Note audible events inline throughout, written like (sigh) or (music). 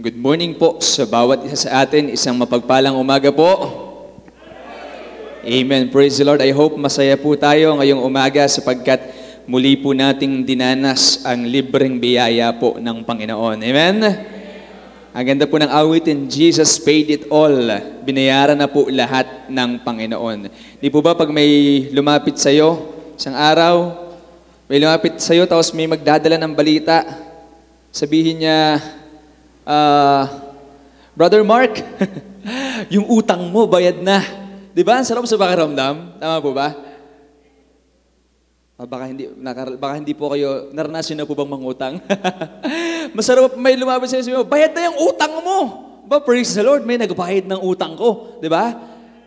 Good morning po sa bawat isa sa atin. Isang mapagpalang umaga po. Amen. Praise the Lord. I hope masaya po tayo ngayong umaga sapagkat muli po nating dinanas ang libreng biyaya po ng Panginoon. Amen. Ang ganda po ng awitin, Jesus paid it all. Binayaran na po lahat ng Panginoon. Di po ba pag may lumapit sa iyo, isang araw, may lumapit sa iyo tapos may magdadala ng balita, sabihin niya, ah, Brother Mark, (laughs) yung utang mo bayad na. Di ba? Ang sarap sa pakiramdam. Tama po ba? Ah, baka hindi, nakar- baka hindi po kayo, naranasan na po bang mangutang? (laughs) Masarap may lumabas sa inyo, bayad na yung utang mo. Ba, praise the Lord, may nagbayad ng utang ko. Di ba?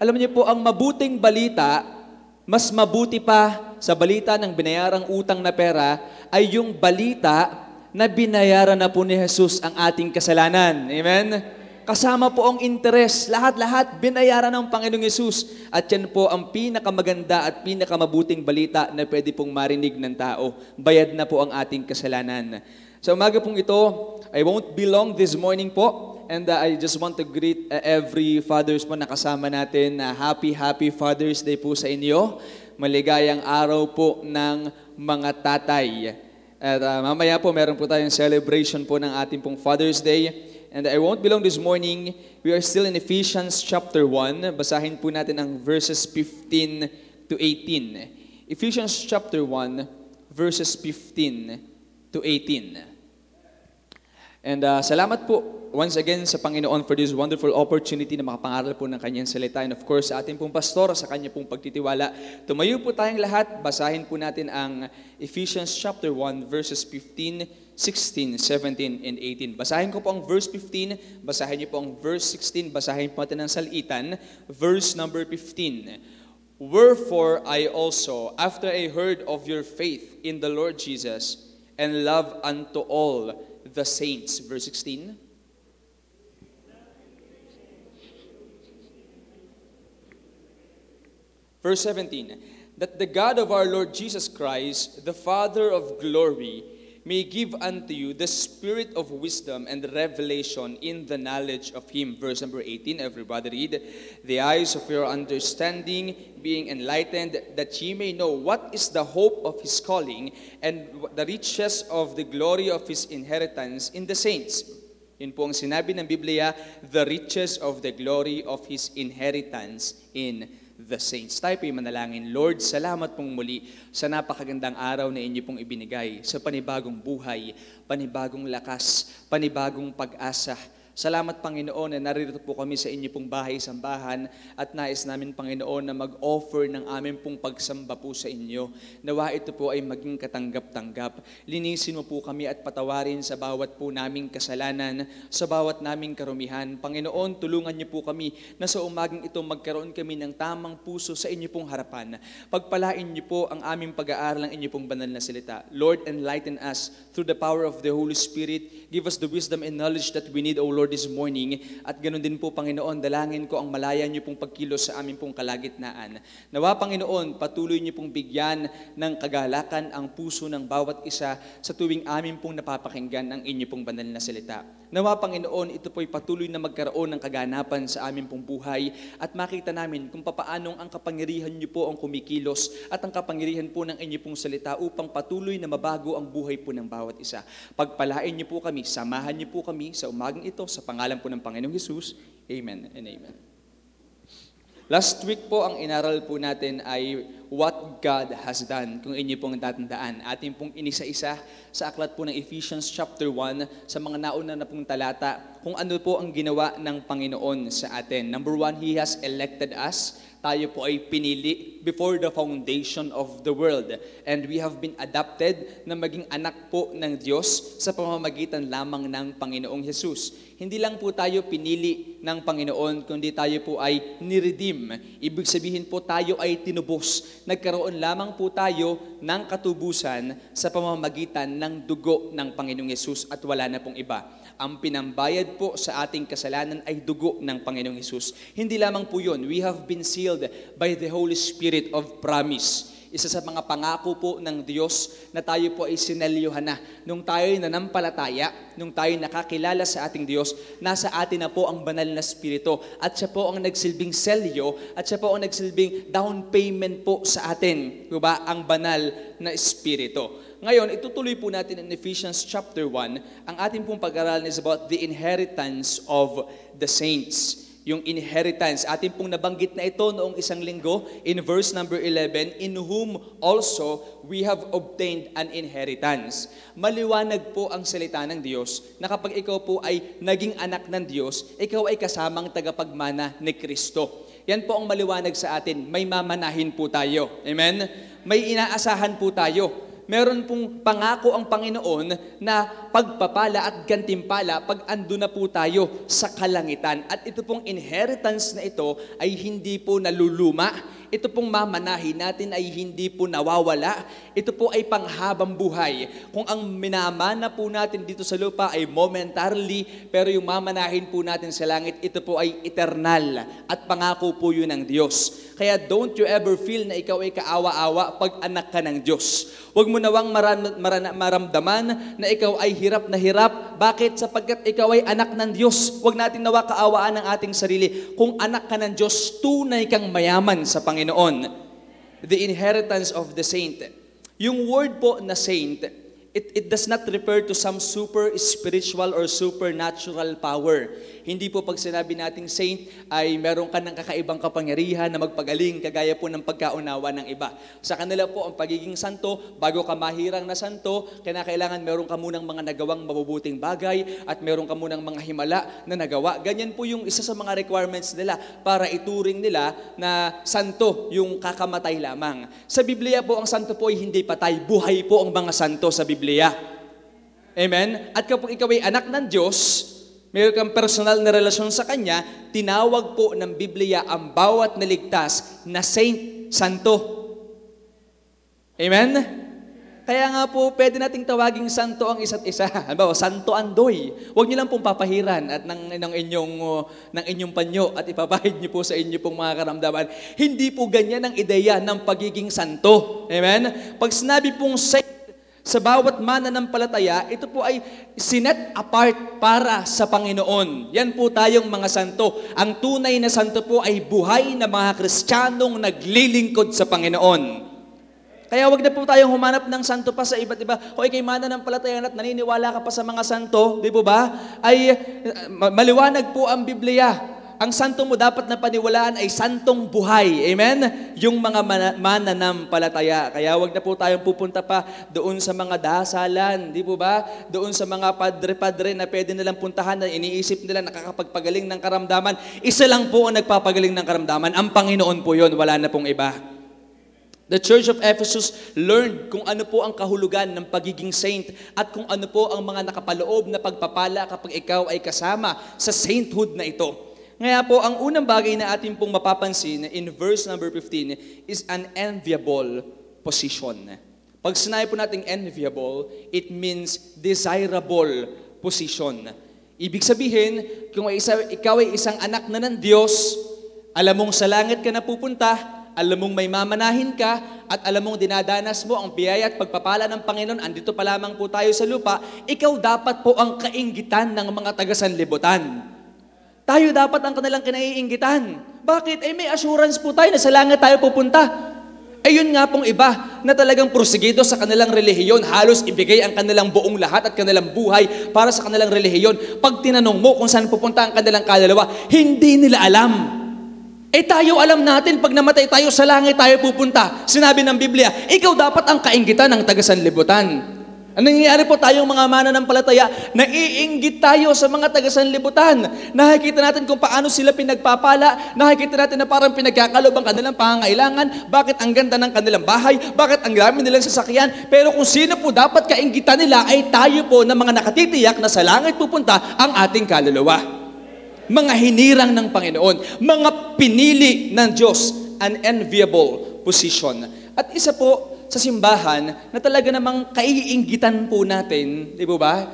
Alam niyo po, ang mabuting balita, mas mabuti pa sa balita ng binayarang utang na pera, ay yung balita na binayaran na po ni Jesus ang ating kasalanan. Amen? Kasama po ang interes, lahat-lahat binayaran ng Panginoong Yesus. At yan po ang pinakamaganda at pinakamabuting balita na pwede pong marinig ng tao. Bayad na po ang ating kasalanan. Sa umaga pong ito, I won't be long this morning po. And uh, I just want to greet uh, every fathers po na kasama natin. Uh, happy, happy Father's Day po sa inyo. Maligayang araw po ng mga tatay. At uh, mamaya po, meron po tayong celebration po ng ating pong Father's Day. And I won't be long this morning. We are still in Ephesians chapter 1. Basahin po natin ang verses 15 to 18. Ephesians chapter 1, verses 15 to 18. And uh, salamat po once again sa Panginoon for this wonderful opportunity na makapangaral po ng kanyang salita. And of course, sa ating pong pastor, sa kanya pong pagtitiwala. Tumayo po tayong lahat. Basahin po natin ang Ephesians chapter 1, verses 15, 16, 17, and 18. Basahin ko po ang verse 15, basahin niyo po ang verse 16, basahin po natin ang salitan, verse number 15. Wherefore I also, after I heard of your faith in the Lord Jesus, and love unto all the saints. Verse 16. Verse 17. That the God of our Lord Jesus Christ, the Father of glory, may give unto you the spirit of wisdom and revelation in the knowledge of Him. Verse number 18, everybody read. The eyes of your understanding being enlightened, that ye may know what is the hope of His calling and the riches of the glory of His inheritance in the saints. Yun po ang sinabi ng Biblia, the riches of the glory of His inheritance in the saints. Tayo po manalangin. Lord, salamat pong muli sa napakagandang araw na inyo pong ibinigay sa panibagong buhay, panibagong lakas, panibagong pag-asa. Salamat Panginoon na naririto po kami sa inyo pong bahay-sambahan at nais namin Panginoon na mag-offer ng aming pong pagsamba po sa inyo. Nawa ito po ay maging katanggap-tanggap. Linisin mo po kami at patawarin sa bawat po naming kasalanan, sa bawat naming karumihan. Panginoon, tulungan niyo po kami na sa umagang ito magkaroon kami ng tamang puso sa inyo pong harapan. Pagpalain niyo po ang aming pag-aaral ng inyo pong banal na salita. Lord, enlighten us through the power of the Holy Spirit. Give us the wisdom and knowledge that we need, O Lord, this morning. At ganun din po, Panginoon, dalangin ko ang malaya niyo pong pagkilos sa aming pong kalagitnaan. Nawa, Panginoon, patuloy niyo pong bigyan ng kagalakan ang puso ng bawat isa sa tuwing aming pong napapakinggan ang inyo pong banal na salita. Nawa, Panginoon, ito po'y patuloy na magkaroon ng kaganapan sa aming pong buhay at makita namin kung papaanong ang kapangyarihan niyo po ang kumikilos at ang kapangyarihan po ng inyo pong salita upang patuloy na mabago ang buhay po ng bawat isa. Pagpalain niyo po kami, samahan niyo po kami sa umagang ito sa pangalan po ng Panginoong Hesus. Amen and amen. Last week po, ang inaral po natin ay what God has done. Kung inyo pong tatandaan, ating pong inisa-isa sa aklat po ng Ephesians chapter 1 sa mga nauna na pong talata kung ano po ang ginawa ng Panginoon sa atin. Number one, He has elected us. Tayo po ay pinili before the foundation of the world. And we have been adopted na maging anak po ng Diyos sa pamamagitan lamang ng Panginoong Jesus. Hindi lang po tayo pinili ng Panginoon, kundi tayo po ay niredeem. Ibig sabihin po tayo ay tinubos. Nagkaroon lamang po tayo ng katubusan sa pamamagitan ng dugo ng Panginoong Yesus at wala na pong iba. Ang pinambayad po sa ating kasalanan ay dugo ng Panginoong Yesus. Hindi lamang po yun, we have been sealed by the Holy Spirit of promise. Isa sa mga pangako po ng Diyos na tayo po ay sinelyuhan na. Nung tayo ay nanampalataya, nung tayo nakakilala sa ating Diyos, nasa atin na po ang banal na spirito. At siya po ang nagsilbing selyo at siya po ang nagsilbing down payment po sa atin. Diba? Ang banal na spirito. Ngayon, itutuloy po natin in Ephesians chapter 1. Ang ating pong pag-aralan is about the inheritance of the saints yung inheritance. Atin pong nabanggit na ito noong isang linggo in verse number 11, in whom also we have obtained an inheritance. Maliwanag po ang salita ng Diyos na kapag ikaw po ay naging anak ng Diyos, ikaw ay kasamang tagapagmana ni Kristo. Yan po ang maliwanag sa atin. May mamanahin po tayo. Amen? May inaasahan po tayo meron pong pangako ang Panginoon na pagpapala at gantimpala pag ando na po tayo sa kalangitan. At ito pong inheritance na ito ay hindi po naluluma, ito pong mamanahin natin ay hindi po nawawala. Ito po ay panghabang buhay. Kung ang minamana po natin dito sa lupa ay momentarily, pero yung mamanahin po natin sa langit, ito po ay eternal. At pangako po yun ng Diyos. Kaya don't you ever feel na ikaw ay kaawa-awa pag anak ka ng Diyos. Huwag mo nawang maran, maramdaman na ikaw ay hirap na hirap. Bakit? Sapagkat ikaw ay anak ng Diyos. Huwag natin nawa kaawaan ang ating sarili. Kung anak ka ng Diyos, tunay kang mayaman sa Panginoon. The inheritance of the saint. Yung word po na saint, it, it does not refer to some super spiritual or supernatural power. Hindi po pag sinabi nating saint ay meron ka ng kakaibang kapangyarihan na magpagaling kagaya po ng pagkaunawa ng iba. Sa kanila po ang pagiging santo, bago ka mahirang na santo, kailangan meron ka munang mga nagawang mabubuting bagay at meron ka munang mga himala na nagawa. Ganyan po yung isa sa mga requirements nila para ituring nila na santo yung kakamatay lamang. Sa Biblia po ang santo po ay hindi patay, buhay po ang mga santo sa Biblia. Amen? At kapag ikaw ay anak ng Diyos, mayroon kang personal na relasyon sa Kanya, tinawag po ng Biblia ang bawat naligtas na saint, santo. Amen? Kaya nga po, pwede nating tawaging santo ang isa't isa. (laughs) Halimbawa, santo andoy. Huwag niyo lang pong papahiran at ng, ng, inyong, uh, ng inyong panyo at ipapahid niyo po sa inyo pong mga karamdaman. Hindi po ganyan ang ideya ng pagiging santo. Amen? Pag sinabi pong saint, sa bawat mananampalataya, ito po ay sinet apart para sa Panginoon. Yan po tayong mga santo. Ang tunay na santo po ay buhay na mga Kristiyanong naglilingkod sa Panginoon. Kaya wag na po tayong humanap ng santo pa sa iba't iba. O ikay mananampalataya at naniniwala ka pa sa mga santo, di po ba? Ay maliwanag po ang Biblia ang santo mo dapat na paniwalaan ay santong buhay. Amen? Yung mga mananampalataya. Kaya wag na po tayong pupunta pa doon sa mga dasalan, di po ba? Doon sa mga padre-padre na pwede nilang puntahan na iniisip nila nakakapagpagaling ng karamdaman. Isa lang po ang nagpapagaling ng karamdaman. Ang Panginoon po yon, wala na pong iba. The Church of Ephesus learned kung ano po ang kahulugan ng pagiging saint at kung ano po ang mga nakapaloob na pagpapala kapag ikaw ay kasama sa sainthood na ito. Ngayon po, ang unang bagay na ating pong mapapansin in verse number 15 is an enviable position. Pag sinabi po natin enviable, it means desirable position. Ibig sabihin, kung isa, ikaw ay isang anak na ng Diyos, alam mong sa langit ka na pupunta, alam mong may mamanahin ka, at alam mong dinadanas mo ang biyaya at pagpapala ng Panginoon, andito pa lamang po tayo sa lupa, ikaw dapat po ang kaingitan ng mga taga-sanlibutan. Tayo dapat ang kanilang kinaiinggitan. Bakit? Eh may assurance po tayo na sa langit tayo pupunta. Eh yun nga pong iba na talagang prosigido sa kanilang relihiyon, halos ibigay ang kanilang buong lahat at kanilang buhay para sa kanilang relihiyon. Pag tinanong mo kung saan pupunta ang kanilang kaluluwa, hindi nila alam. Eh tayo alam natin, pag namatay tayo sa langit tayo pupunta. Sinabi ng Biblia, ikaw dapat ang kainggitan ng taga-sanlibutan. Ang nangyayari po tayong mga mananampalataya, naiinggit tayo sa mga taga-sanlibutan. Nakikita natin kung paano sila pinagpapala, nakikita natin na parang pinagkakalob ang kanilang pangangailangan, bakit ang ganda ng kanilang bahay, bakit ang dami nilang sasakyan, pero kung sino po dapat kainggitan nila ay tayo po na mga nakatitiyak na sa langit pupunta ang ating kaluluwa. Mga hinirang ng Panginoon, mga pinili ng Diyos, an enviable position. At isa po, sa simbahan na talaga namang kaiinggitan po natin, di ba?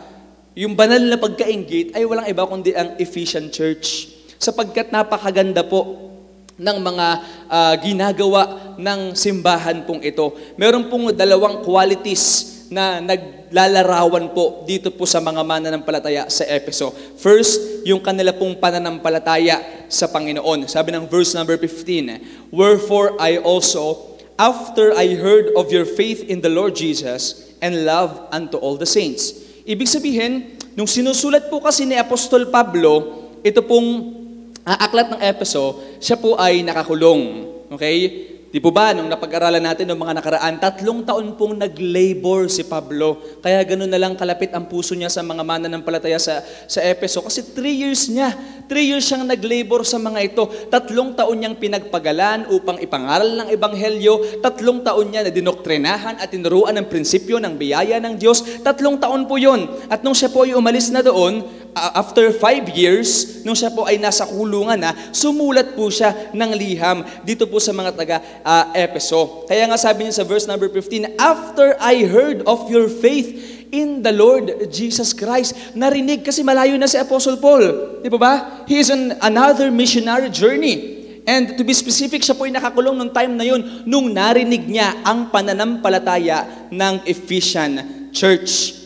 Yung banal na pagkaingit ay walang iba kundi ang Ephesian Church. Sapagkat napakaganda po ng mga uh, ginagawa ng simbahan pong ito. Meron pong dalawang qualities na naglalarawan po dito po sa mga mananampalataya sa Efeso. First, yung kanila pong pananampalataya sa Panginoon. Sabi ng verse number 15, Wherefore I also, after I heard of your faith in the Lord Jesus and love unto all the saints. Ibig sabihin, nung sinusulat po kasi ni Apostol Pablo, ito pong ah, aklat ng Efeso, siya po ay nakakulong. Okay? Di po ba, nung napag-aralan natin ng mga nakaraan, tatlong taon pong nag-labor si Pablo. Kaya gano'n na lang kalapit ang puso niya sa mga mananampalataya sa, sa Epeso. Kasi three years niya, three years siyang nag-labor sa mga ito. Tatlong taon niyang pinagpagalan upang ipangaral ng Ebanghelyo. Tatlong taon niya na dinoktrinahan at tinuruan ng prinsipyo ng biyaya ng Diyos. Tatlong taon po yon. At nung siya po ay umalis na doon, after five years, nung siya po ay nasa kulungan na, sumulat po siya ng liham dito po sa mga taga uh, Epeso. Kaya nga sabi niya sa verse number 15, After I heard of your faith in the Lord Jesus Christ. Narinig kasi malayo na si Apostle Paul. Di ba ba? He is on another missionary journey. And to be specific, siya po ay nakakulong nung time na yun nung narinig niya ang pananampalataya ng Ephesian Church.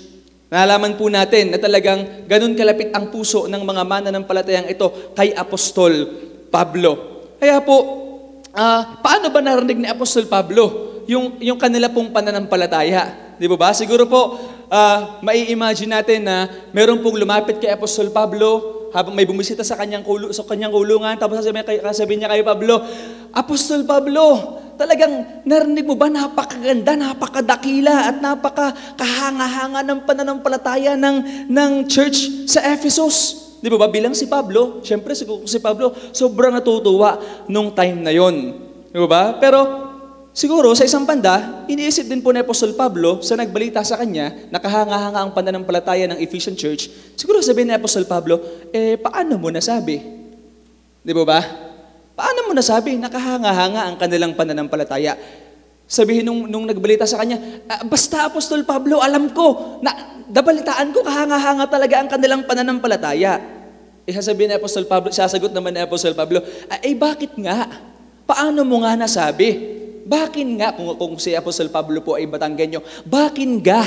Nalaman po natin na talagang ganun kalapit ang puso ng mga mananampalatayang ito kay Apostol Pablo. Kaya po, uh, paano ba narinig ni Apostol Pablo yung, yung kanila pong pananampalataya? Di ba ba? Siguro po, uh, mai-imagine natin na meron pong lumapit kay Apostol Pablo habang may bumisita sa kanyang, kulu, sa kanyang kulungan, tapos sasabihin, sasabihin niya kay Pablo, Apostol Pablo, talagang narinig mo ba napakaganda, napakadakila at napakahanga-hanga ng pananampalataya ng, ng church sa Ephesus. Di ba ba? Bilang si Pablo, syempre si, si Pablo, sobrang natutuwa nung time na yon. Di ba ba? Pero Siguro, sa isang banda, iniisip din po ni Apostol Pablo sa nagbalita sa kanya, nakahanga-hanga ang pananampalataya ng Ephesian Church, siguro sabihin ni Apostol Pablo, eh, paano mo nasabi? Di ba ba? Paano mo nasabi? Nakahanga-hanga ang kanilang pananampalataya. Sabihin nung, nung nagbalita sa kanya, ah, basta Apostol Pablo, alam ko, na, nabalitaan ko, kahanga-hanga talaga ang kanilang pananampalataya. Eh, sasabihin ni Apostol Pablo, sasagot naman ni Apostol Pablo, ah, eh bakit nga? Paano mo nga nasabi? Bakin nga, kung, kung si Apostol Pablo po ay Batanggenyo, bakin nga?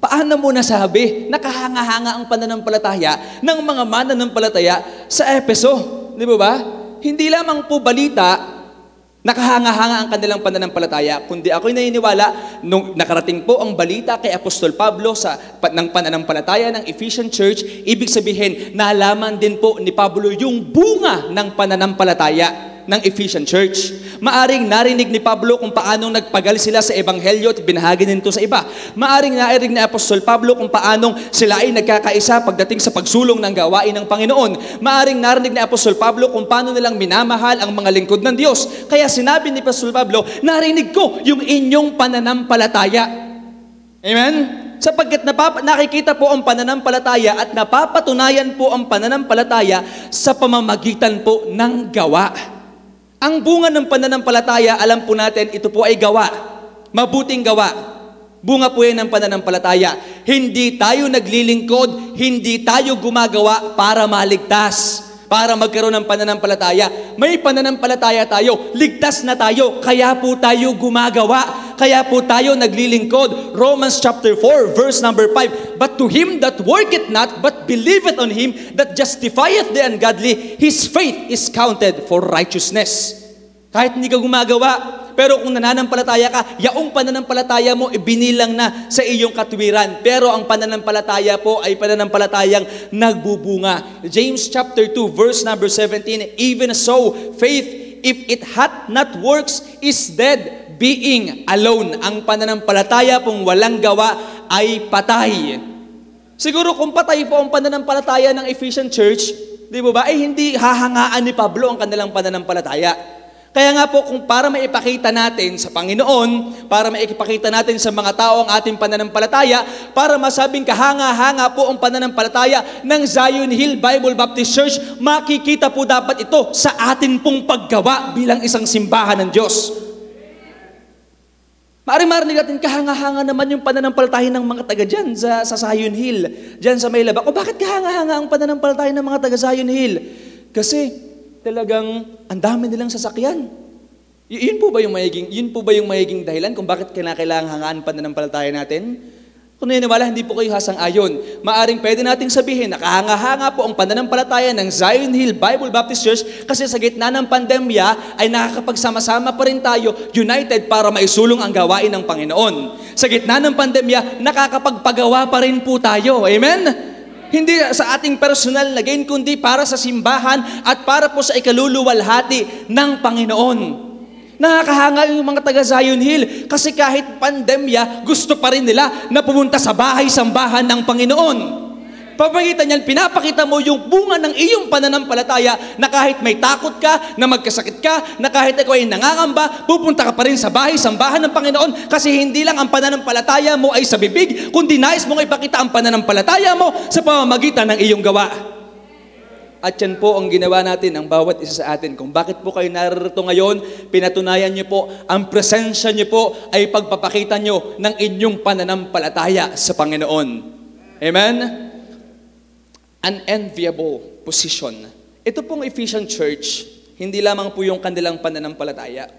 Paano mo nasabi? Nakahanga-hanga ang pananampalataya ng mga mananampalataya sa Epeso. Di ba ba? Hindi lamang po balita, nakahanga-hanga ang kanilang pananampalataya, kundi ako'y naniniwala nung nakarating po ang balita kay Apostol Pablo sa ng pananampalataya ng Ephesian Church, ibig sabihin, nalaman din po ni Pablo yung bunga ng pananampalataya ng Ephesian Church. Maaring narinig ni Pablo kung paanong nagpagal sila sa Ebanghelyo at binahagi nito sa iba. Maaring narinig ni Apostol Pablo kung paanong sila ay nagkakaisa pagdating sa pagsulong ng gawain ng Panginoon. Maaring narinig ni Apostol Pablo kung paano nilang minamahal ang mga lingkod ng Diyos. Kaya sinabi ni Apostol Pablo, narinig ko yung inyong pananampalataya. Amen? sapagkat napap- nakikita po ang pananampalataya at napapatunayan po ang pananampalataya sa pamamagitan po ng gawa. Ang bunga ng pananampalataya, alam po natin, ito po ay gawa. Mabuting gawa. Bunga po yan ng pananampalataya. Hindi tayo naglilingkod, hindi tayo gumagawa para maligtas, para magkaroon ng pananampalataya. May pananampalataya tayo, ligtas na tayo, kaya po tayo gumagawa, kaya po tayo naglilingkod. Romans chapter 4, verse number 5. But to him that worketh not, but believeth on him that justifieth the ungodly, his faith is counted for righteousness. Kahit hindi ka gumagawa, pero kung nananampalataya ka, yaong pananampalataya mo ibinilang na sa iyong katwiran. Pero ang pananampalataya po ay pananampalatayang nagbubunga. James chapter 2 verse number 17, even so faith if it hath not works is dead being alone. Ang pananampalataya pong walang gawa ay patay. Siguro kung patay po ang pananampalataya ng Ephesian Church, di ba ba, ay hindi hahangaan ni Pablo ang kanilang pananampalataya. Kaya nga po, kung para maipakita natin sa Panginoon, para maipakita natin sa mga tao ang ating pananampalataya, para masabing kahanga-hanga po ang pananampalataya ng Zion Hill Bible Baptist Church, makikita po dapat ito sa atin pong paggawa bilang isang simbahan ng Diyos. Maaaring marinig natin, kahanga-hanga naman yung pananampalataya ng mga taga dyan sa, sa Zion Hill, dyan sa Maylaba. O bakit kahanga-hanga ang pananampalataya ng mga taga Zion Hill? Kasi talagang ang dami nilang sasakyan. Y- yun po ba yung mayiging, yun po ba yung mayiging dahilan kung bakit kinakailangan hangaan pananampalataya natin? Kung naniniwala, hindi po kayo hasang-ayon. Maaring pwede nating sabihin, nakahanga-hanga po ang pananampalataya ng Zion Hill Bible Baptist Church kasi sa gitna ng pandemya ay nakakapagsama-sama pa rin tayo, united para maisulong ang gawain ng Panginoon. Sa gitna ng pandemya, nakakapagpagawa pa rin po tayo. Amen? Hindi sa ating personal na gain, kundi para sa simbahan at para po sa ikaluluwalhati ng Panginoon. Nakakahanga yung mga taga Zion Hill kasi kahit pandemya, gusto pa rin nila na pumunta sa bahay-sambahan ng Panginoon. Pamagitan niyan, pinapakita mo yung bunga ng iyong pananampalataya na kahit may takot ka, na magkasakit ka, na kahit ikaw ay nangangamba, pupunta ka pa rin sa bahay-sambahan ng Panginoon kasi hindi lang ang pananampalataya mo ay sa bibig, kundi nais mong ipakita ang pananampalataya mo sa pamamagitan ng iyong gawa. At yan po ang ginawa natin, ang bawat isa sa atin. Kung bakit po kayo narito ngayon, pinatunayan niyo po, ang presensya niyo po ay pagpapakita niyo ng inyong pananampalataya sa Panginoon. Amen? An enviable position. Ito pong Ephesian Church, hindi lamang po yung kanilang pananampalataya,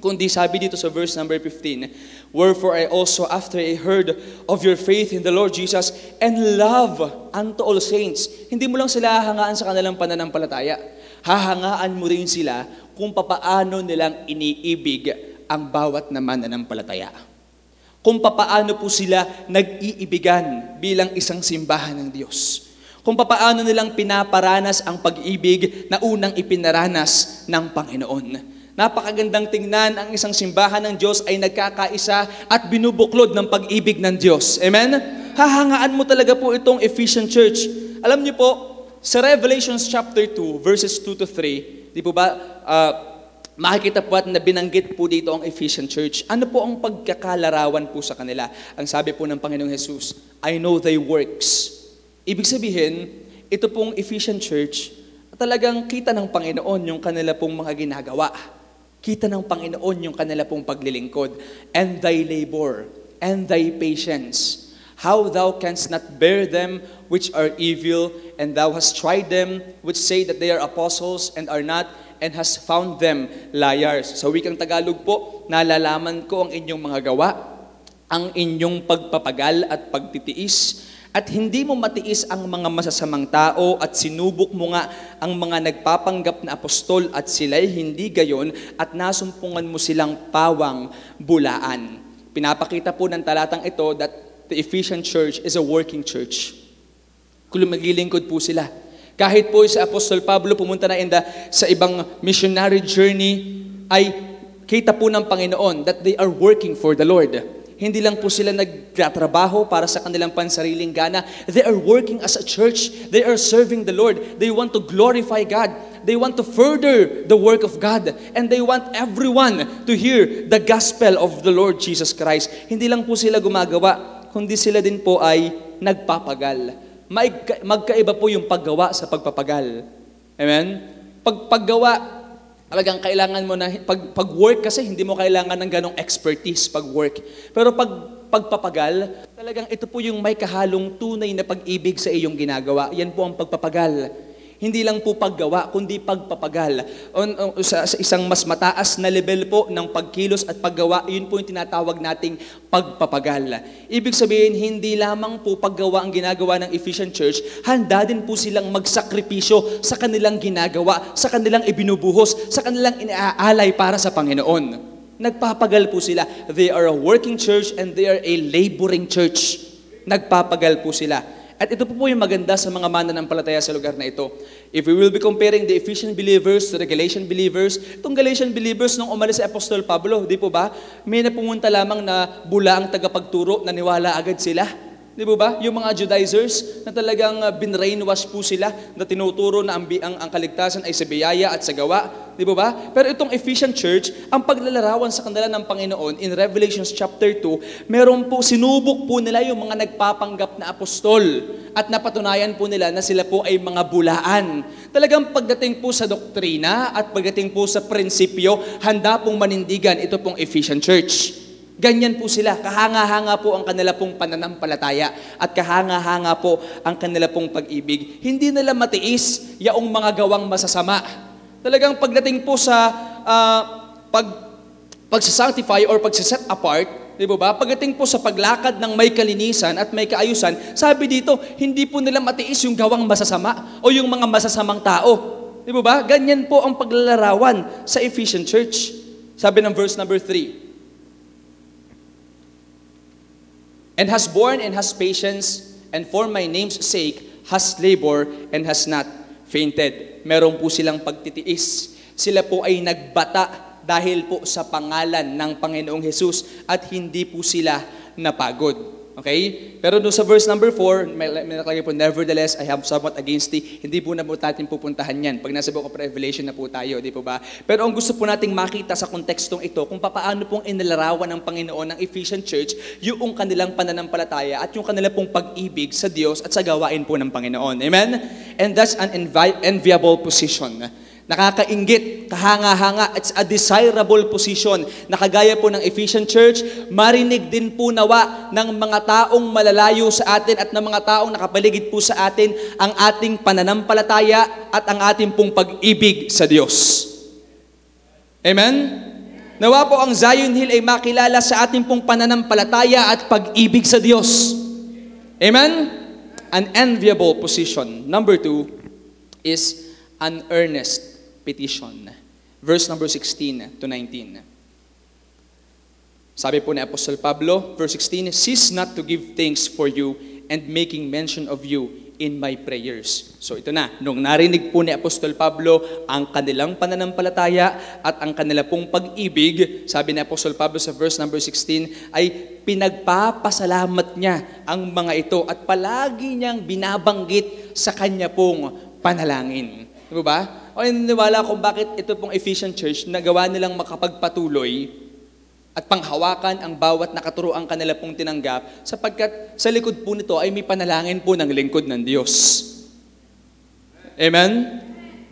kundi sabi dito sa verse number 15, Wherefore I also, after I heard of your faith in the Lord Jesus and love unto all saints, hindi mo lang sila hahangaan sa kanilang pananampalataya. Hahangaan mo rin sila kung papaano nilang iniibig ang bawat na mananampalataya. Kung papaano po sila nag-iibigan bilang isang simbahan ng Diyos. Kung papaano nilang pinaparanas ang pag-ibig na unang ipinaranas ng Panginoon. Napakagandang tingnan ang isang simbahan ng Diyos ay nagkakaisa at binubuklod ng pag-ibig ng Diyos. Amen? Hahangaan mo talaga po itong Ephesian Church. Alam niyo po, sa Revelations chapter 2, verses 2 to 3, di po ba, uh, makikita po at na binanggit po dito ang Ephesian Church. Ano po ang pagkakalarawan po sa kanila? Ang sabi po ng Panginoong Jesus, I know thy works. Ibig sabihin, ito pong Ephesian Church, talagang kita ng Panginoon yung kanila pong mga ginagawa. Kita ng Panginoon yung kanila pong paglilingkod. And thy labor, and thy patience. How thou canst not bear them which are evil, and thou hast tried them which say that they are apostles and are not, and hast found them liars. Sa wikang Tagalog po, nalalaman ko ang inyong mga gawa, ang inyong pagpapagal at pagtitiis, at hindi mo matiis ang mga masasamang tao at sinubok mo nga ang mga nagpapanggap na apostol at sila'y hindi gayon at nasumpungan mo silang pawang bulaan. Pinapakita po ng talatang ito that the Ephesian church is a working church. Kung maglilingkod po sila. Kahit po sa Apostol Pablo pumunta na in the, sa ibang missionary journey, ay kita po ng Panginoon that they are working for the Lord. Hindi lang po sila nagtatrabaho para sa kanilang pansariling gana. They are working as a church. They are serving the Lord. They want to glorify God. They want to further the work of God. And they want everyone to hear the gospel of the Lord Jesus Christ. Hindi lang po sila gumagawa, kundi sila din po ay nagpapagal. Magka, magkaiba po yung paggawa sa pagpapagal. Amen? Pag paggawa, Talagang kailangan mo na, pag, pag work kasi, hindi mo kailangan ng ganong expertise pag work. Pero pag pagpapagal, talagang ito po yung may kahalong tunay na pag-ibig sa iyong ginagawa. Yan po ang pagpapagal. Hindi lang po paggawa, kundi pagpapagal. On, on, sa, sa isang mas mataas na level po ng pagkilos at paggawa, yun po yung tinatawag nating pagpapagal. Ibig sabihin, hindi lamang po paggawa ang ginagawa ng Ephesian Church, handa din po silang magsakripisyo sa kanilang ginagawa, sa kanilang ibinubuhos, sa kanilang inaalay para sa Panginoon. Nagpapagal po sila. They are a working church and they are a laboring church. Nagpapagal po sila. At ito po po yung maganda sa mga mananampalataya sa lugar na ito. If we will be comparing the Ephesian believers to the Galatian believers, itong Galatian believers nung umalis si Apostol Pablo, di po ba? May napumunta lamang na bula ang tagapagturo, naniwala agad sila. Di po ba? Yung mga Judaizers na talagang uh, binrainwash po sila na tinuturo na ang, ang, ang kaligtasan ay sa biyaya at sa gawa. Di po ba? Pero itong Ephesian Church, ang paglalarawan sa kanila ng Panginoon in Revelations chapter 2, meron po, sinubok po nila yung mga nagpapanggap na apostol at napatunayan po nila na sila po ay mga bulaan. Talagang pagdating po sa doktrina at pagdating po sa prinsipyo, handa pong manindigan ito pong Ephesian Church. Ganyan po sila. Kahanga-hanga po ang kanila pong pananampalataya at kahanga-hanga po ang kanila pong pag-ibig. Hindi nila matiis yaong mga gawang masasama. Talagang pagdating po sa uh, pag pagsasanctify or pagsaset apart, di ba ba? Pagdating po sa paglakad ng may kalinisan at may kaayusan, sabi dito, hindi po nila matiis yung gawang masasama o yung mga masasamang tao. Di ba ba? Ganyan po ang paglalarawan sa Ephesian Church. Sabi ng verse number 3. And has borne and has patience, and for my name's sake has labor and has not fainted. Meron po silang pagtitiis. Sila po ay nagbata dahil po sa pangalan ng Panginoong Hesus at hindi po sila napagod. Okay? Pero doon sa verse number 4, may, may nakalagay po, Nevertheless, I have somewhat against thee. Hindi po na po natin pupuntahan yan. Pag nasa book of Revelation na po tayo, di po ba? Pero ang gusto po nating makita sa kontekstong ito, kung paano pong inilarawan ng Panginoon ng Ephesian Church, yung kanilang pananampalataya at yung kanilang pong pag-ibig sa Diyos at sa gawain po ng Panginoon. Amen? And that's an envi- enviable position nakakaingit, kahanga-hanga, it's a desirable position. Nakagaya po ng Ephesian Church, marinig din po nawa ng mga taong malalayo sa atin at ng mga taong nakapaligid po sa atin ang ating pananampalataya at ang ating pong pag-ibig sa Diyos. Amen? Nawa po ang Zion Hill ay makilala sa ating pong pananampalataya at pag-ibig sa Diyos. Amen? An enviable position. Number two is an earnest petition. Verse number 16 to 19. Sabi po ni Apostol Pablo, verse 16, Cease not to give thanks for you and making mention of you in my prayers. So ito na, nung narinig po ni Apostol Pablo ang kanilang pananampalataya at ang kanila pong pag-ibig, sabi ni Apostol Pablo sa verse number 16, ay pinagpapasalamat niya ang mga ito at palagi niyang binabanggit sa kanya pong panalangin. Di ba? O niniwala kung bakit ito pong Ephesian Church nagawa nilang makapagpatuloy at panghawakan ang bawat nakaturoang kanila pong tinanggap sapagkat sa likod po nito ay may panalangin po ng lingkod ng Diyos. Amen?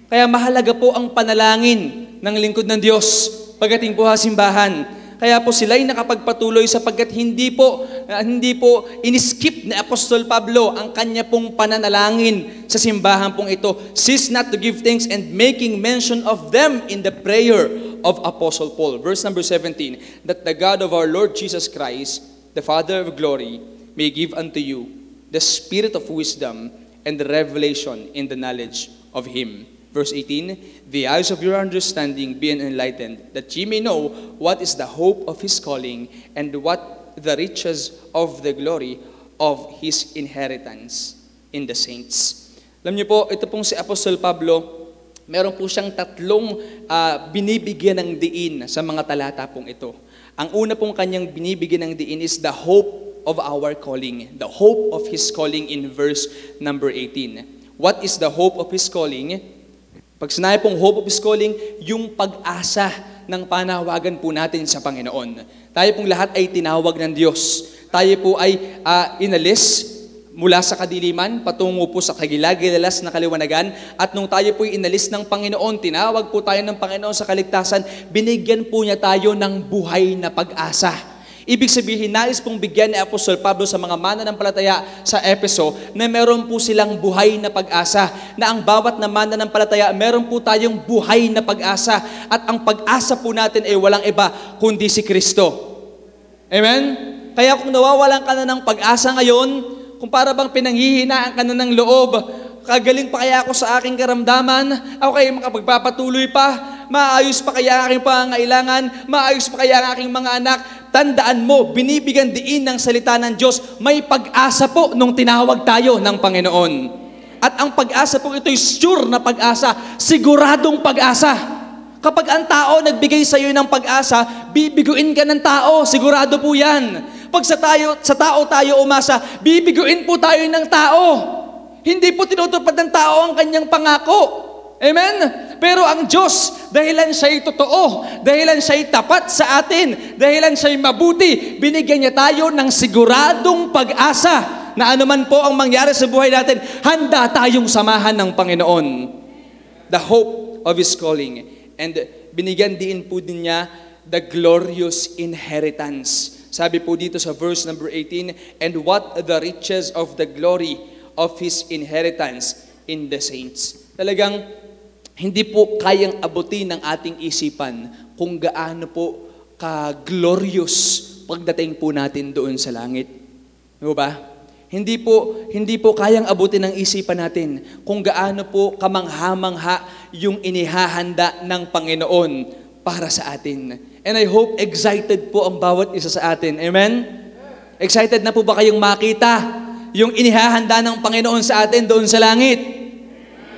Kaya mahalaga po ang panalangin ng lingkod ng Diyos pagdating po sa simbahan. Kaya po sila ay nakapagpatuloy sapagkat hindi po uh, hindi po iniskip ni Apostol Pablo ang kanya pong pananalangin sa simbahan pong ito. Cease not to give thanks and making mention of them in the prayer of Apostle Paul. Verse number 17, that the God of our Lord Jesus Christ, the Father of glory, may give unto you the spirit of wisdom and the revelation in the knowledge of Him. Verse 18, the eyes of your understanding being enlightened, that ye may know what is the hope of his calling, and what the riches of the glory of his inheritance in the saints. Alam niyo po, ito pong si Apostol Pablo, meron po siyang tatlong uh, binibigyan ng diin sa mga talata pong ito. Ang una pong kanyang binibigyan ng diin is the hope of our calling, the hope of his calling in verse number 18. What is the hope of his calling? Pag sinabi pong hope of calling, yung pag-asa ng panawagan po natin sa Panginoon. Tayo pong lahat ay tinawag ng Diyos. Tayo po ay uh, inalis mula sa kadiliman patungo po sa kagilagilalas na kaliwanagan at nung tayo po inalis ng Panginoon, tinawag po tayo ng Panginoon sa kaligtasan, binigyan po niya tayo ng buhay na pag-asa. Ibig sabihin, nais pong bigyan ni Apostol Pablo sa mga mananampalataya sa Epeso na meron po silang buhay na pag-asa. Na ang bawat na mananampalataya, meron po tayong buhay na pag-asa. At ang pag-asa po natin ay walang iba kundi si Kristo. Amen? Kaya kung nawawalan ka na ng pag-asa ngayon, kung para bang pinanghihinaan ka na ng loob, kagaling pa kaya ako sa aking karamdaman, ako kayo makapagpapatuloy pa, maayos pa kaya ang aking pangangailangan, maayos pa kaya ang aking mga anak, tandaan mo, binibigyan diin ng salita ng Diyos, may pag-asa po nung tinawag tayo ng Panginoon. At ang pag-asa po ito'y sure na pag-asa, siguradong pag-asa. Kapag ang tao nagbigay sa iyo ng pag-asa, bibiguin ka ng tao, sigurado po yan. Pag sa, tayo, sa tao tayo umasa, bibiguin po tayo ng tao. Hindi po tinutupad ng tao ang kanyang pangako. Amen? Pero ang Diyos, dahilan siya'y totoo, dahilan siya'y tapat sa atin, dahilan siya'y mabuti, binigyan niya tayo ng siguradong pag-asa na anuman po ang mangyari sa buhay natin, handa tayong samahan ng Panginoon. The hope of His calling. And binigyan din po din niya the glorious inheritance. Sabi po dito sa verse number 18, and what the riches of the glory of His inheritance in the saints. Talagang hindi po kayang abutin ng ating isipan kung gaano po ka-glorious pagdating po natin doon sa langit. Di ba? Hindi po hindi po kayang abutin ng isipan natin kung gaano po kamangha-mangha yung inihahanda ng Panginoon para sa atin. And I hope excited po ang bawat isa sa atin. Amen? Excited na po ba kayong makita yung inihahanda ng Panginoon sa atin doon sa langit?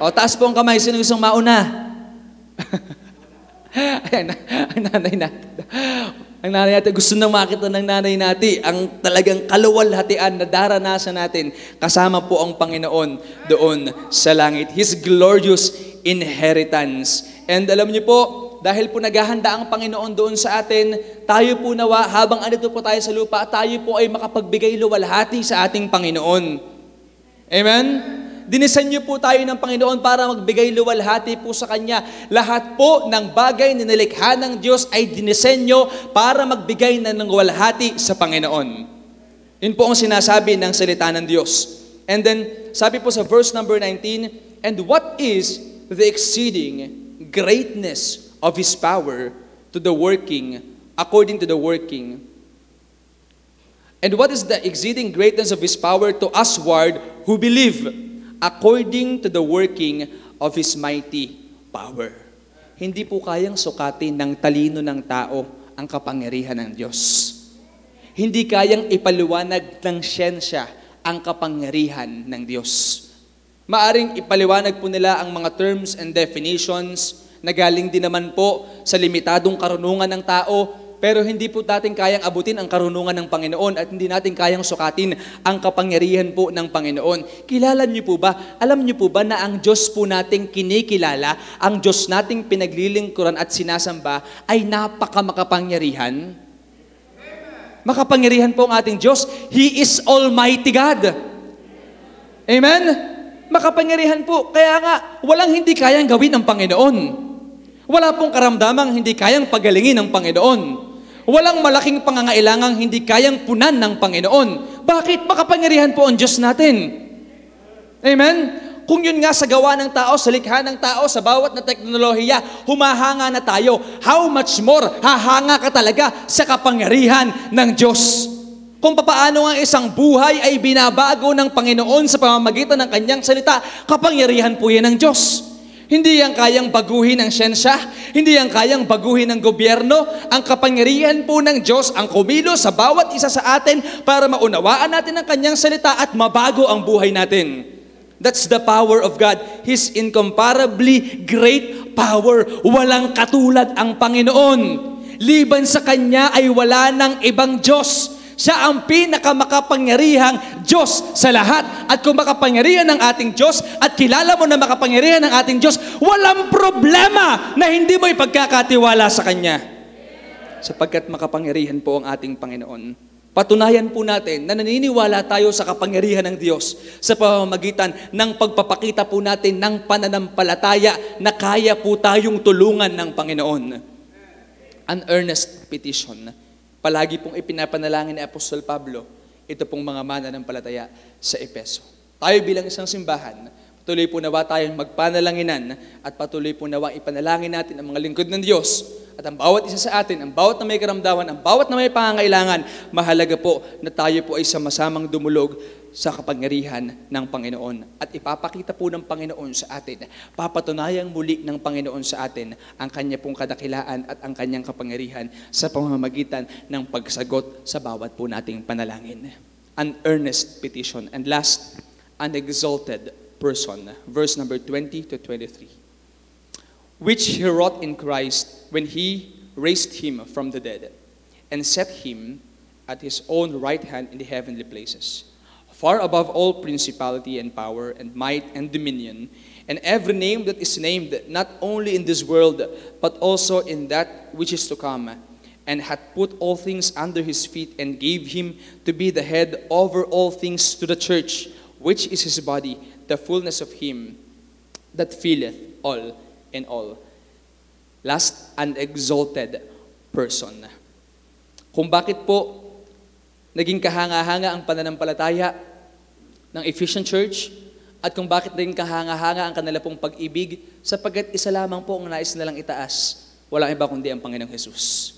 O, taas po ang kamay. Sino isang mauna? (laughs) Ayan, ang nanay natin. Ang nanay natin, gusto nang makita ng nanay natin ang talagang kaluwalhatian na daranasan natin kasama po ang Panginoon doon sa langit. His glorious inheritance. And alam niyo po, dahil po naghahanda ang Panginoon doon sa atin, tayo po nawa, habang andito po tayo sa lupa, tayo po ay makapagbigay luwalhati sa ating Panginoon. Amen? Dinisenyo po tayo ng Panginoon para magbigay luwalhati po sa Kanya. Lahat po ng bagay na nilikha ng Diyos ay dinisenyo para magbigay na ng luwalhati sa Panginoon. Yun po ang sinasabi ng salita ng Diyos. And then, sabi po sa verse number 19, And what is the exceeding greatness of His power to the working, according to the working And what is the exceeding greatness of His power to usward who believe according to the working of His mighty power? Hindi po kayang sukatin ng talino ng tao ang kapangyarihan ng Diyos. Hindi kayang ipaliwanag ng siyensya ang kapangyarihan ng Diyos. Maaring ipaliwanag po nila ang mga terms and definitions na galing din naman po sa limitadong karunungan ng tao pero hindi po natin kayang abutin ang karunungan ng Panginoon at hindi natin kayang sukatin ang kapangyarihan po ng Panginoon. Kilala niyo po ba, alam niyo po ba na ang Diyos po nating kinikilala, ang Diyos nating pinaglilingkuran at sinasamba ay napakamakapangyarihan? Makapangyarihan po ang ating Diyos. He is Almighty God. Amen? Makapangyarihan po. Kaya nga, walang hindi kayang gawin ng Panginoon. Wala pong karamdamang hindi kayang pagalingin ng Panginoon. Walang malaking pangangailangang hindi kayang punan ng Panginoon. Bakit? Makapangyarihan po ang Diyos natin. Amen? Kung yun nga sa gawa ng tao, sa likha ng tao, sa bawat na teknolohiya, humahanga na tayo. How much more hahanga ka talaga sa kapangyarihan ng Diyos? Kung papaano ang isang buhay ay binabago ng Panginoon sa pamamagitan ng kanyang salita, kapangyarihan po yan ng Diyos. Hindi yan kayang baguhin ng siyensya, hindi yan kayang baguhin ng gobyerno. Ang kapangyarihan po ng Diyos ang kumilo sa bawat isa sa atin para maunawaan natin ang kanyang salita at mabago ang buhay natin. That's the power of God. His incomparably great power. Walang katulad ang Panginoon. Liban sa Kanya ay wala ng ibang Diyos. Siya ang pinakamakapangyarihang Diyos sa lahat. At kung makapangyarihan ng ating Diyos at kilala mo na makapangyarihan ng ating Diyos, walang problema na hindi mo ipagkakatiwala sa Kanya. Sapagkat makapangyarihan po ang ating Panginoon. Patunayan po natin na naniniwala tayo sa kapangyarihan ng Diyos sa pamamagitan ng pagpapakita po natin ng pananampalataya na kaya po tayong tulungan ng Panginoon. An earnest petition. Palagi pong ipinapanalangin ni Apostol Pablo, ito pong mga mananampalataya sa Epeso. Tayo bilang isang simbahan, patuloy po nawa tayong magpanalanginan at patuloy po nawa ipanalangin natin ang mga lingkod ng Diyos at ang bawat isa sa atin, ang bawat na may karamdaman, ang bawat na may pangangailangan, mahalaga po na tayo po ay sama-samang dumulog sa kapangyarihan ng Panginoon. At ipapakita po ng Panginoon sa atin, papatunayang muli ng Panginoon sa atin ang kanya pong kadakilaan at ang kanyang kapangyarihan sa pamamagitan ng pagsagot sa bawat po nating panalangin. An earnest petition. And last, an exalted person. Verse number 20 to 23 which he wrought in Christ when he raised him from the dead and set him at his own right hand in the heavenly places, far above all principality and power and might and dominion, and every name that is named, not only in this world, but also in that which is to come, and had put all things under his feet and gave him to be the head over all things to the church, which is his body, the fullness of him that filleth all in all. Last, an exalted person. Kung bakit po naging kahanga-hanga ang pananampalataya ng Ephesian Church at kung bakit naging kahanga-hanga ang kanila pong pag-ibig sapagkat isa lamang po ang nais nilang itaas. Walang iba kundi ang Panginoong Jesus.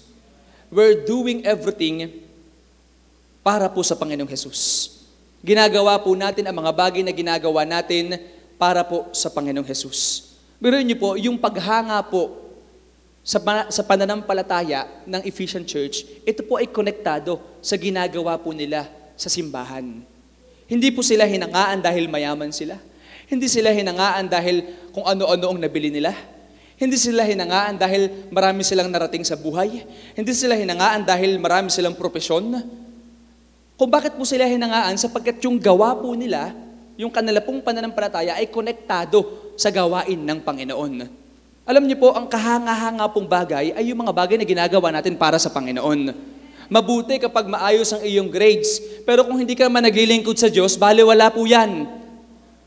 We're doing everything para po sa Panginoong Jesus. Ginagawa po natin ang mga bagay na ginagawa natin para po sa Panginoong Jesus. Biruin niyo po, yung paghanga po sa, sa pananampalataya ng Ephesian Church, ito po ay konektado sa ginagawa po nila sa simbahan. Hindi po sila hinangaan dahil mayaman sila. Hindi sila hinangaan dahil kung ano-ano ang nabili nila. Hindi sila hinangaan dahil marami silang narating sa buhay. Hindi sila hinangaan dahil marami silang propesyon. Kung bakit po sila hinangaan, sapagkat yung gawa po nila, yung kanila pong pananampalataya ay konektado sa gawain ng Panginoon. Alam niyo po, ang kahanga-hanga pong bagay ay yung mga bagay na ginagawa natin para sa Panginoon. Mabuti kapag maayos ang iyong grades, pero kung hindi ka man naglilingkod sa Diyos, baliwala po yan.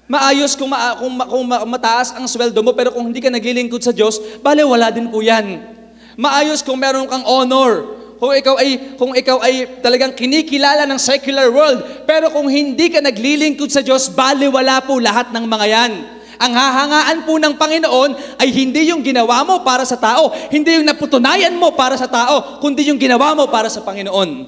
Maayos kung, ma- kung, ma- kung ma- mataas ang sweldo mo, pero kung hindi ka naglilingkod sa Diyos, baliwala din po yan. Maayos kung meron kang honor, kung ikaw ay kung ikaw ay talagang kinikilala ng secular world, pero kung hindi ka naglilingkod sa Diyos, baliwala po lahat ng mga yan. Ang hahangaan po ng Panginoon ay hindi yung ginawa mo para sa tao, hindi yung naputunayan mo para sa tao, kundi yung ginawa mo para sa Panginoon.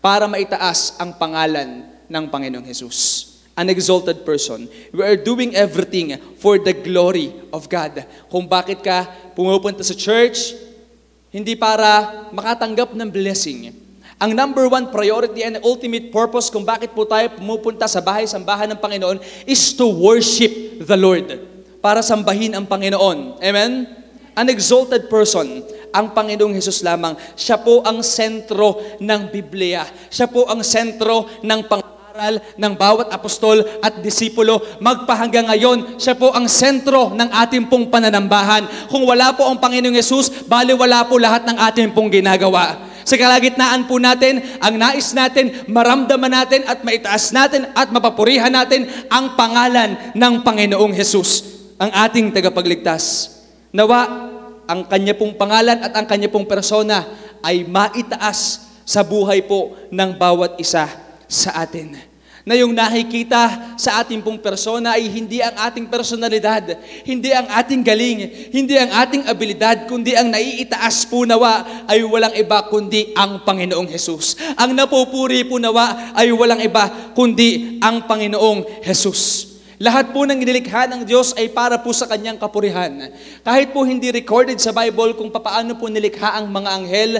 Para maitaas ang pangalan ng Panginoong Jesus. An exalted person. We are doing everything for the glory of God. Kung bakit ka pumupunta sa church, hindi para makatanggap ng blessing. Ang number one priority and ultimate purpose kung bakit po tayo pumupunta sa bahay-sambahan ng Panginoon is to worship the Lord. Para sambahin ang Panginoon. Amen? An exalted person, ang Panginoong Hesus lamang. Siya po ang sentro ng Biblia. Siya po ang sentro ng pangaral ng bawat apostol at disipulo. Magpahanggang ngayon, siya po ang sentro ng ating pong pananambahan. Kung wala po ang Panginoong Yesus, bali wala po lahat ng ating pong ginagawa. Sa kalagitnaan po natin, ang nais natin, maramdaman natin at maitaas natin at mapapurihan natin ang pangalan ng Panginoong Hesus, ang ating tagapagligtas. Nawa, ang kanya pong pangalan at ang kanya pong persona ay maitaas sa buhay po ng bawat isa sa atin. Na yung nakikita sa ating pong persona ay hindi ang ating personalidad, hindi ang ating galing, hindi ang ating abilidad, kundi ang naiitaas po nawa ay walang iba kundi ang Panginoong Hesus. Ang napupuri po nawa ay walang iba kundi ang Panginoong Hesus. Lahat po ng nilikha ng Diyos ay para po sa kanyang kapurihan. Kahit po hindi recorded sa Bible kung papaano po nilikha ang mga anghel,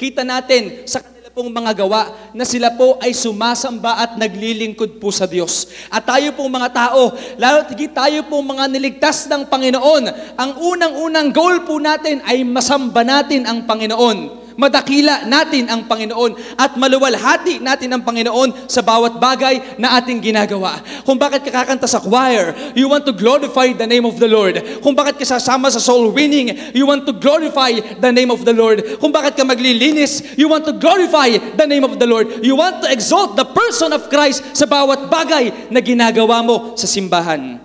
kita natin sa pong mga gawa na sila po ay sumasamba at naglilingkod po sa Diyos. At tayo pong mga tao, lalo tayo pong mga niligtas ng Panginoon, ang unang-unang goal po natin ay masamba natin ang Panginoon madakila natin ang Panginoon at maluwalhati natin ang Panginoon sa bawat bagay na ating ginagawa. Kung bakit ka kakanta sa choir, you want to glorify the name of the Lord. Kung bakit ka sasama sa soul winning, you want to glorify the name of the Lord. Kung bakit ka maglilinis, you want to glorify the name of the Lord. You want to exalt the person of Christ sa bawat bagay na ginagawa mo sa simbahan.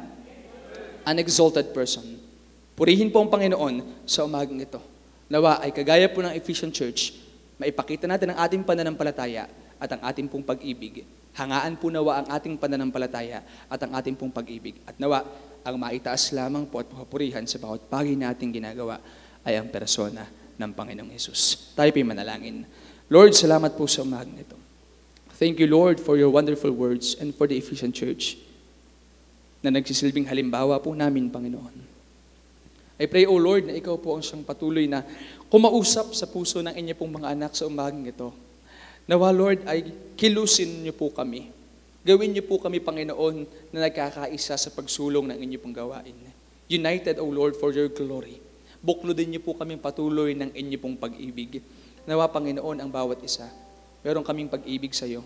An exalted person. Purihin po ang Panginoon sa umagang ito. Nawa ay kagaya po ng Ephesian Church, maipakita natin ang ating pananampalataya at ang ating pong pag-ibig. Hangaan po nawa ang ating pananampalataya at ang ating pong pag-ibig. At nawa, ang maitaas lamang po at papurihan sa bawat bagay na ating ginagawa ay ang persona ng Panginoong Yesus. Tayo po'y manalangin. Lord, salamat po sa umagang ito. Thank you, Lord, for your wonderful words and for the Ephesian Church na nagsisilbing halimbawa po namin, Panginoon. I pray, O Lord, na ikaw po ang siyang patuloy na kumausap sa puso ng inyo pong mga anak sa umagang ito. Nawa, Lord, ay kilusin niyo po kami. Gawin niyo po kami, Panginoon, na nagkakaisa sa pagsulong ng inyo pong gawain. United, O Lord, for your glory. Buklodin niyo po kami patuloy ng inyo pong pag-ibig. Nawa, Panginoon, ang bawat isa. Meron kaming pag-ibig sa iyo.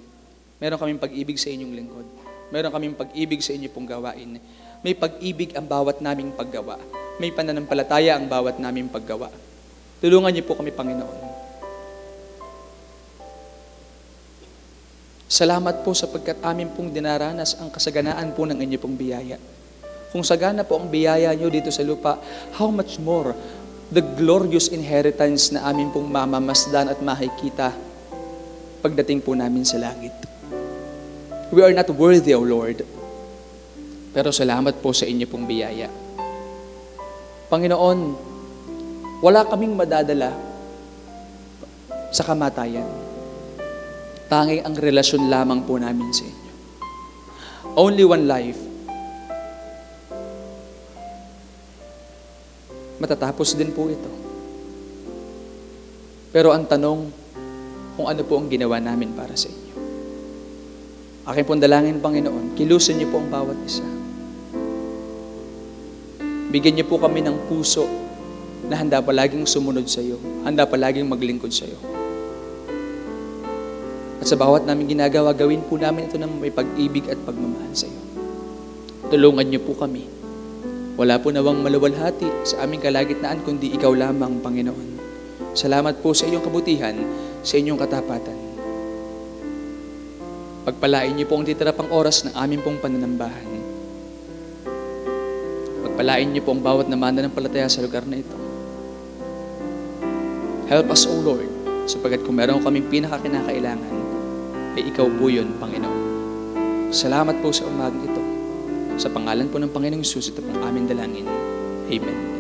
Meron kaming pag-ibig sa inyong lingkod. Meron kaming pag-ibig sa inyo pong gawain. May pag-ibig ang bawat naming paggawa. May pananampalataya ang bawat naming paggawa. Tulungan niyo po kami, Panginoon. Salamat po sapagkat amin pong dinaranas ang kasaganaan po ng inyo pong biyaya. Kung sagana po ang biyaya niyo dito sa lupa, how much more the glorious inheritance na amin pong mamamasdan at makikita pagdating po namin sa langit. We are not worthy, O Lord. Pero salamat po sa inyo pong biyaya. Panginoon, Wala kaming madadala sa kamatayan. Tanging ang relasyon lamang po namin sa inyo. Only one life. Matatapos din po ito. Pero ang tanong, kung ano po ang ginawa namin para sa inyo. Aking pong dalangin, Panginoon, kilusin niyo po ang bawat isa. Bigyan niyo po kami ng puso na handa palaging sumunod sa iyo, handa palaging maglingkod sa iyo. At sa bawat namin ginagawa, gawin po namin ito ng may pag-ibig at pagmamahal sa iyo. Tulungan niyo po kami. Wala po nawang maluwalhati sa aming kalagitnaan kundi ikaw lamang, Panginoon. Salamat po sa iyong kabutihan, sa inyong katapatan. Pagpalain niyo po ang titira pang oras ng aming pong pananambahan. Pagpalain niyo po ang bawat namana ng palataya sa lugar na ito. Help us, O Lord, sapagkat kung meron kaming pinakakinakailangan, ay ikaw po yun, Panginoon. Salamat po sa umagang ito. Sa pangalan po ng Panginoong Jesus, ito pong aming dalangin. Amen.